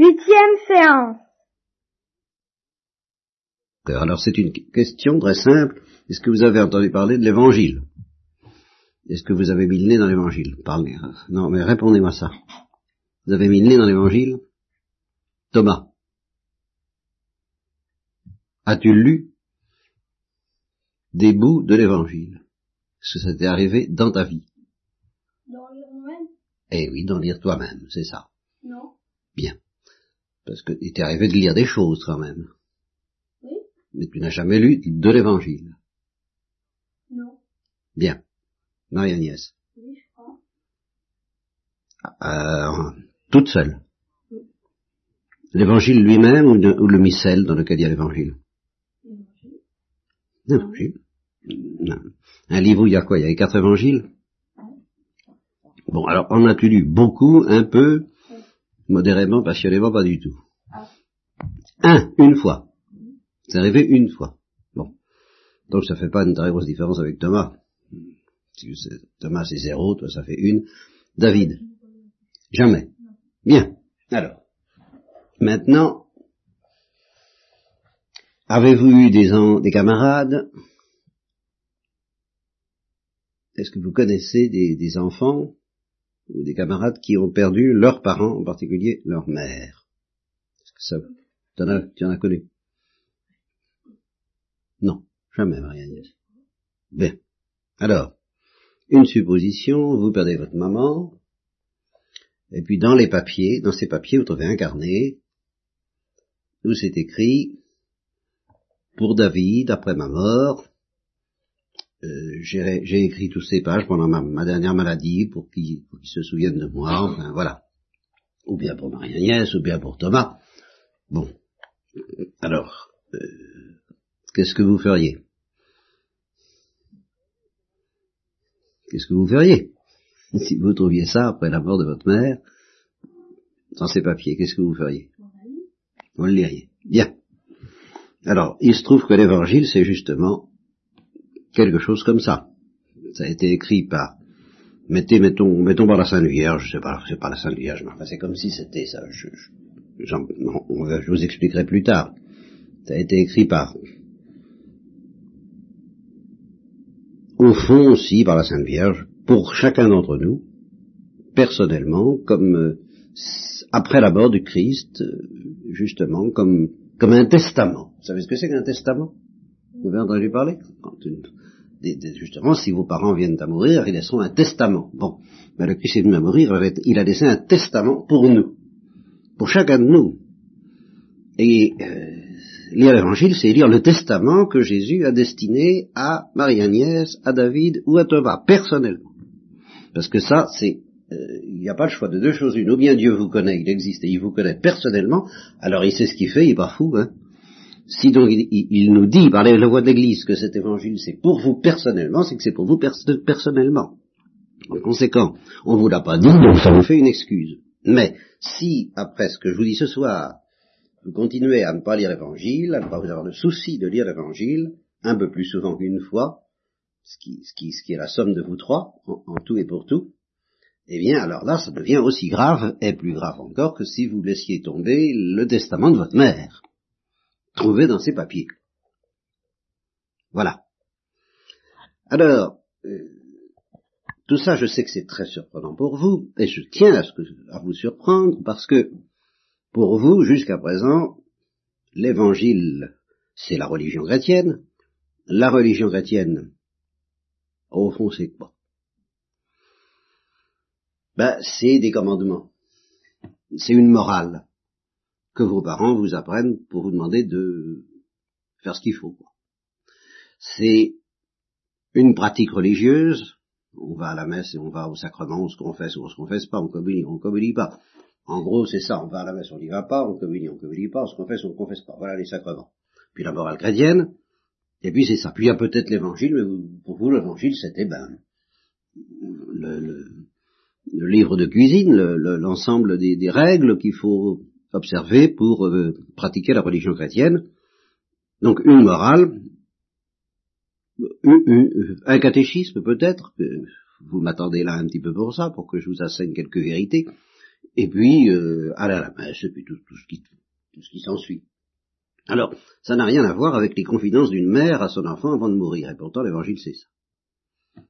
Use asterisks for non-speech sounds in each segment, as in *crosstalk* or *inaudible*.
Huitième séance. Alors c'est une question très simple. Est-ce que vous avez entendu parler de l'évangile? Est-ce que vous avez mis le nez dans l'évangile? Parlez. Non, mais répondez-moi ça. Vous avez mis le nez dans l'évangile? Thomas. As-tu lu des bouts de l'évangile? Est-ce que ça t'est arrivé dans ta vie? Dans lire moi-même Eh oui, d'en lire toi-même, c'est ça. Non. Bien. Parce que il t'est arrivé de lire des choses quand même. Oui Mais tu n'as jamais lu de l'évangile. Non. Bien. Marie-Agnès. Oui, je crois. Euh, toute seule. L'évangile lui-même ou, le missel dans lequel il y a l'évangile? Évangile. L'évangile. Non. Un livre où il y a quoi? Il y a les quatre évangiles? Bon, alors en as-tu lu beaucoup, un peu, modérément, passionnément, pas du tout. Un, une fois. C'est arrivé une fois. Bon. Donc ça fait pas une très grosse différence avec Thomas. Thomas c'est zéro, toi ça fait une. David. Jamais. Bien. Alors. Maintenant, avez-vous eu des, des camarades? Est-ce que vous connaissez des, des enfants? Ou des camarades qui ont perdu leurs parents, en particulier leur mère Est-ce que ça, t'en as, tu en as connu? Non, jamais, Marie-Agnès. Bien. Alors, une supposition, vous perdez votre maman, et puis dans les papiers, dans ces papiers, vous trouvez un carnet où c'est écrit pour David, après ma mort, euh, j'ai écrit toutes ces pages pendant ma, ma dernière maladie pour qu'il pour qu'il se souvienne de moi, enfin voilà. Ou bien pour Marie-Agnès, ou bien pour Thomas. Bon. Euh, Alors, euh, qu'est-ce que vous feriez? Qu'est-ce que vous feriez? *laughs* Si vous trouviez ça après la mort de votre mère, dans ces papiers, qu'est-ce que vous feriez? Vous le liriez. Bien. Alors, il se trouve que l'évangile, c'est justement quelque chose comme ça. Ça a été écrit par, mettez, mettons, mettons par la Sainte Vierge, je sais pas, c'est pas la Sainte Vierge, mais enfin, c'est comme si c'était ça. Je, je, va- je vous expliquerai plus tard. Ça a été écrit par, au fond aussi par la Sainte Vierge, pour chacun d'entre nous, personnellement, comme euh, après la mort du Christ, euh, justement, comme comme un testament. Vous savez ce que c'est qu'un testament? Vous avez entendu parler? Quand une- Justement, si vos parents viennent à mourir, ils laisseront un testament. Bon, mais le Christ est venu à mourir, il a laissé un testament pour nous, pour chacun de nous. Et euh, lire l'Évangile, c'est lire le testament que Jésus a destiné à Marie-Agnès, à David ou à Thomas, personnellement. Parce que ça, c'est, euh, il n'y a pas le choix de deux choses une. Ou bien Dieu vous connaît, il existe et il vous connaît personnellement, alors il sait ce qu'il fait, il est pas fou, hein. Si donc il, nous dit par la voix de l'Église que cet évangile c'est pour vous personnellement, c'est que c'est pour vous pers- personnellement. En conséquent, on vous l'a pas dit, donc ça vous fait une excuse. Mais si, après ce que je vous dis ce soir, vous continuez à ne pas lire l'évangile, à ne pas vous avoir le souci de lire l'évangile, un peu plus souvent qu'une fois, ce qui est la somme de vous trois, en, en tout et pour tout, eh bien alors là, ça devient aussi grave, et plus grave encore, que si vous laissiez tomber le testament de votre mère, trouvé dans ces papiers. Voilà. Alors, euh, tout ça, je sais que c'est très surprenant pour vous, et je tiens à, à vous surprendre, parce que pour vous, jusqu'à présent, l'évangile, c'est la religion chrétienne. La religion chrétienne, au fond, c'est quoi? Ben, c'est des commandements. C'est une morale que vos parents vous apprennent pour vous demander de faire ce qu'il faut. C'est une pratique religieuse. On va à la messe et on va au sacrement, on se confesse ou on se confesse pas, on communie, on communie pas. En gros, c'est ça, on va à la messe, on n'y va pas, on communie, on communie pas, on se confesse, on ne confesse pas. Voilà les sacrements. Puis la morale chrétienne, et puis c'est ça. Puis il y a peut-être l'évangile, mais pour vous, l'évangile, c'était ben, le, livre de cuisine, le- le- l'ensemble des règles qu'il faut observer pour euh, pratiquer la religion chrétienne. Donc une morale, un catéchisme peut-être, que vous m'attendez là un petit peu pour ça, pour que je vous asseigne quelques vérités, et puis euh, à la messe, et puis tout, tout ce qui, tout ce qui s'ensuit. Alors, ça n'a rien à voir avec les confidences d'une mère à son enfant avant de mourir, et pourtant l'évangile c'est ça.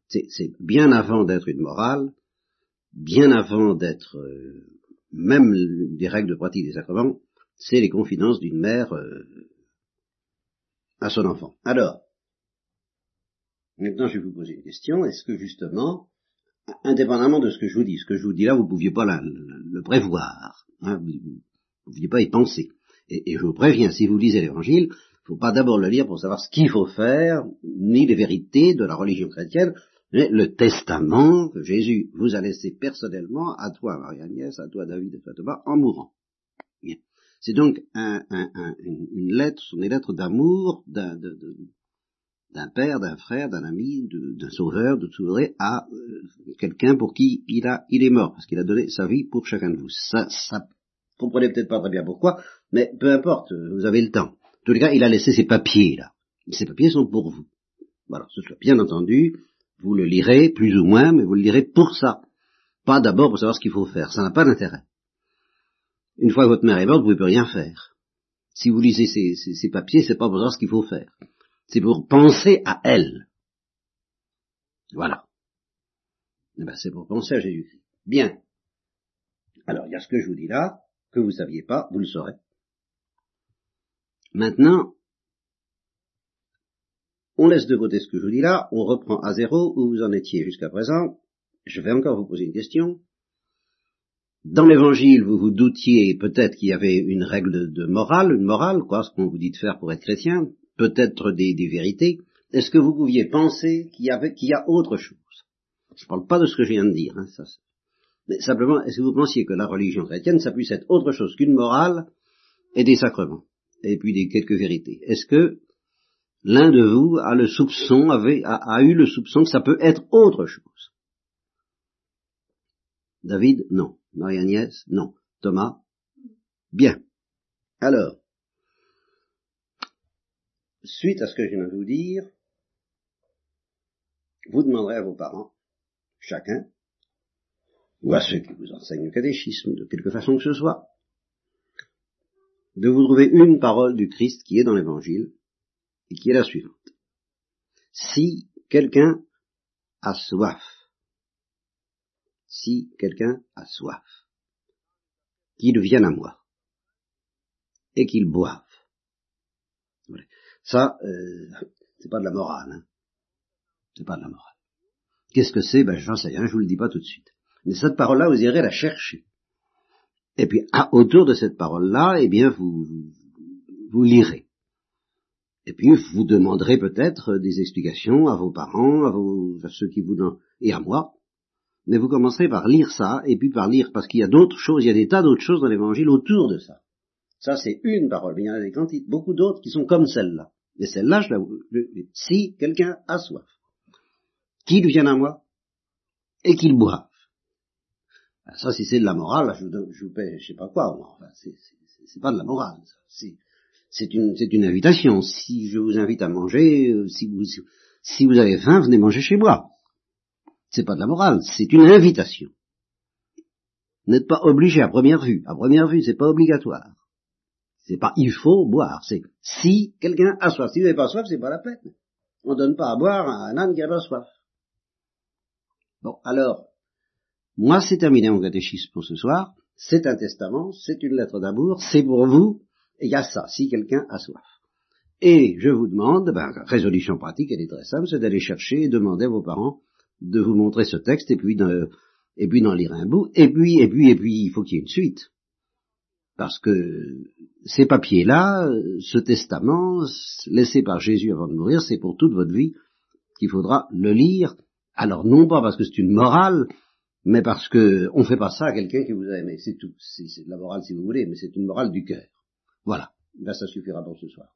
C'est bien avant d'être une morale, bien avant d'être euh, même des règles de pratique des sacrements, c'est les confidences d'une mère euh, à son enfant. Alors, maintenant je vais vous poser une question, est-ce que justement, indépendamment de ce que je vous dis, ce que je vous dis là, vous ne pouviez pas le, prévoir, hein, vous ne pouviez pas y penser. Et, je vous préviens, si vous lisez l'évangile, il ne faut pas d'abord le lire pour savoir ce qu'il faut faire, ni les vérités de la religion chrétienne, le testament que Jésus vous a laissé personnellement à toi, Marie-Agnès, à toi, David et toi, Thomas, en mourant. C'est donc un, un, un, une lettre, sont des lettres d'amour d'un père, d'un frère, d'un ami, d'un sauveur, de souverain à euh, quelqu'un pour qui il a, il est mort, parce qu'il a donné sa vie pour chacun de vous. Ça, ça, comprenez peut-être pas très bien pourquoi, mais peu importe, vous avez le temps. En tous les cas, il a laissé ses papiers là. Ces papiers sont pour vous. Voilà, ce soit bien entendu, vous le lirez, plus ou moins, mais vous le lirez pour ça. Pas d'abord pour savoir ce qu'il faut faire. Ça n'a pas d'intérêt. Une fois que votre mère est morte, vous ne pouvez rien faire. Si vous lisez ces, ces, papiers, c'est pas pour savoir ce qu'il faut faire. C'est pour penser à elle. Voilà. Eh ben, c'est pour penser à Jésus-Christ. Bien. Alors, il y a ce que je vous dis là, que vous ne saviez pas, vous le saurez. Maintenant, on laisse de côté ce que je vous dis là, on reprend à zéro où vous en étiez jusqu'à présent. Je vais encore vous poser une question. Dans l'évangile, vous vous doutiez peut-être qu'il y avait une règle de, morale, une morale, quoi, ce qu'on vous dit de faire pour être chrétien, peut-être des, vérités. Est-ce que vous pouviez penser qu'il y, avait, a autre chose? Je ne parle pas de ce que je viens de dire, hein, ça, mais simplement, est-ce que vous pensiez que la religion chrétienne, ça puisse être autre chose qu'une morale et des sacrements, et puis des quelques vérités? Est-ce que l'un de vous a le soupçon, a, eu le soupçon que ça peut être autre chose. David, non. Marie-Agnès, non. Thomas, bien. Alors, suite à ce que je viens de vous dire, vous demanderez à vos parents, chacun, ou à ceux qui vous enseignent le catéchisme, de quelque façon que ce soit, de vous trouver une parole du Christ qui est dans l'Évangile, et qui est la suivante. Si quelqu'un a soif, si quelqu'un a soif, qu'il vienne à moi et qu'il boive. Ça, euh, c'est pas de la morale. Hein. C'est pas de la morale. Qu'est-ce que c'est? Ben j'en sais rien, je vous le dis pas tout de suite. Mais cette parole-là, vous irez la chercher. Et puis, autour de cette parole-là, eh bien, vous, vous lirez. Et puis vous demanderez peut-être des explications à vos parents, à, vos, à ceux qui vous donnent, et à moi. Mais vous commencerez par lire ça, et puis par lire, parce qu'il y a d'autres choses, il y a des tas d'autres choses dans l'évangile autour de ça. Ça, c'est une parole, mais il y en a des quantités, beaucoup d'autres qui sont comme celle-là. Mais celle-là, je la, si quelqu'un a soif, qu'il vienne à moi, et qu'il boive. Ça, si c'est de la morale, je vous, je vous paie, je sais pas quoi, enfin, c'est pas de la morale, ça c'est une, c'est une invitation. Si je vous invite à manger, euh, si vous, si vous avez faim, venez manger chez moi. C'est pas de la morale, c'est une invitation. N'êtes pas obligé à première vue. À première vue, c'est pas obligatoire. C'est pas il faut boire, c'est si quelqu'un a soif. Si vous n'avez pas soif, c'est pas la peine. On donne pas à boire à un âne qui a pas soif. Bon, alors, moi c'est terminé mon catéchisme pour ce soir. C'est un testament, c'est une lettre d'amour, c'est pour vous, il y a ça, si quelqu'un a soif. Et je vous demande, ben, résolution pratique, elle est très simple, c'est d'aller chercher et demander à vos parents de vous montrer ce texte et puis et puis d'en lire un bout, et puis, et puis, et puis, il faut qu'il y ait une suite. Parce que ces papiers-là, ce testament, laissé par Jésus avant de mourir, c'est pour toute votre vie qu'il faudra le lire. Alors non pas parce que c'est une morale, mais parce que on fait pas ça à quelqu'un qui vous a aimé. C'est tout. C'est de la morale si vous voulez, mais c'est une morale du cœur. Voilà, là ça suffira pour ce soir.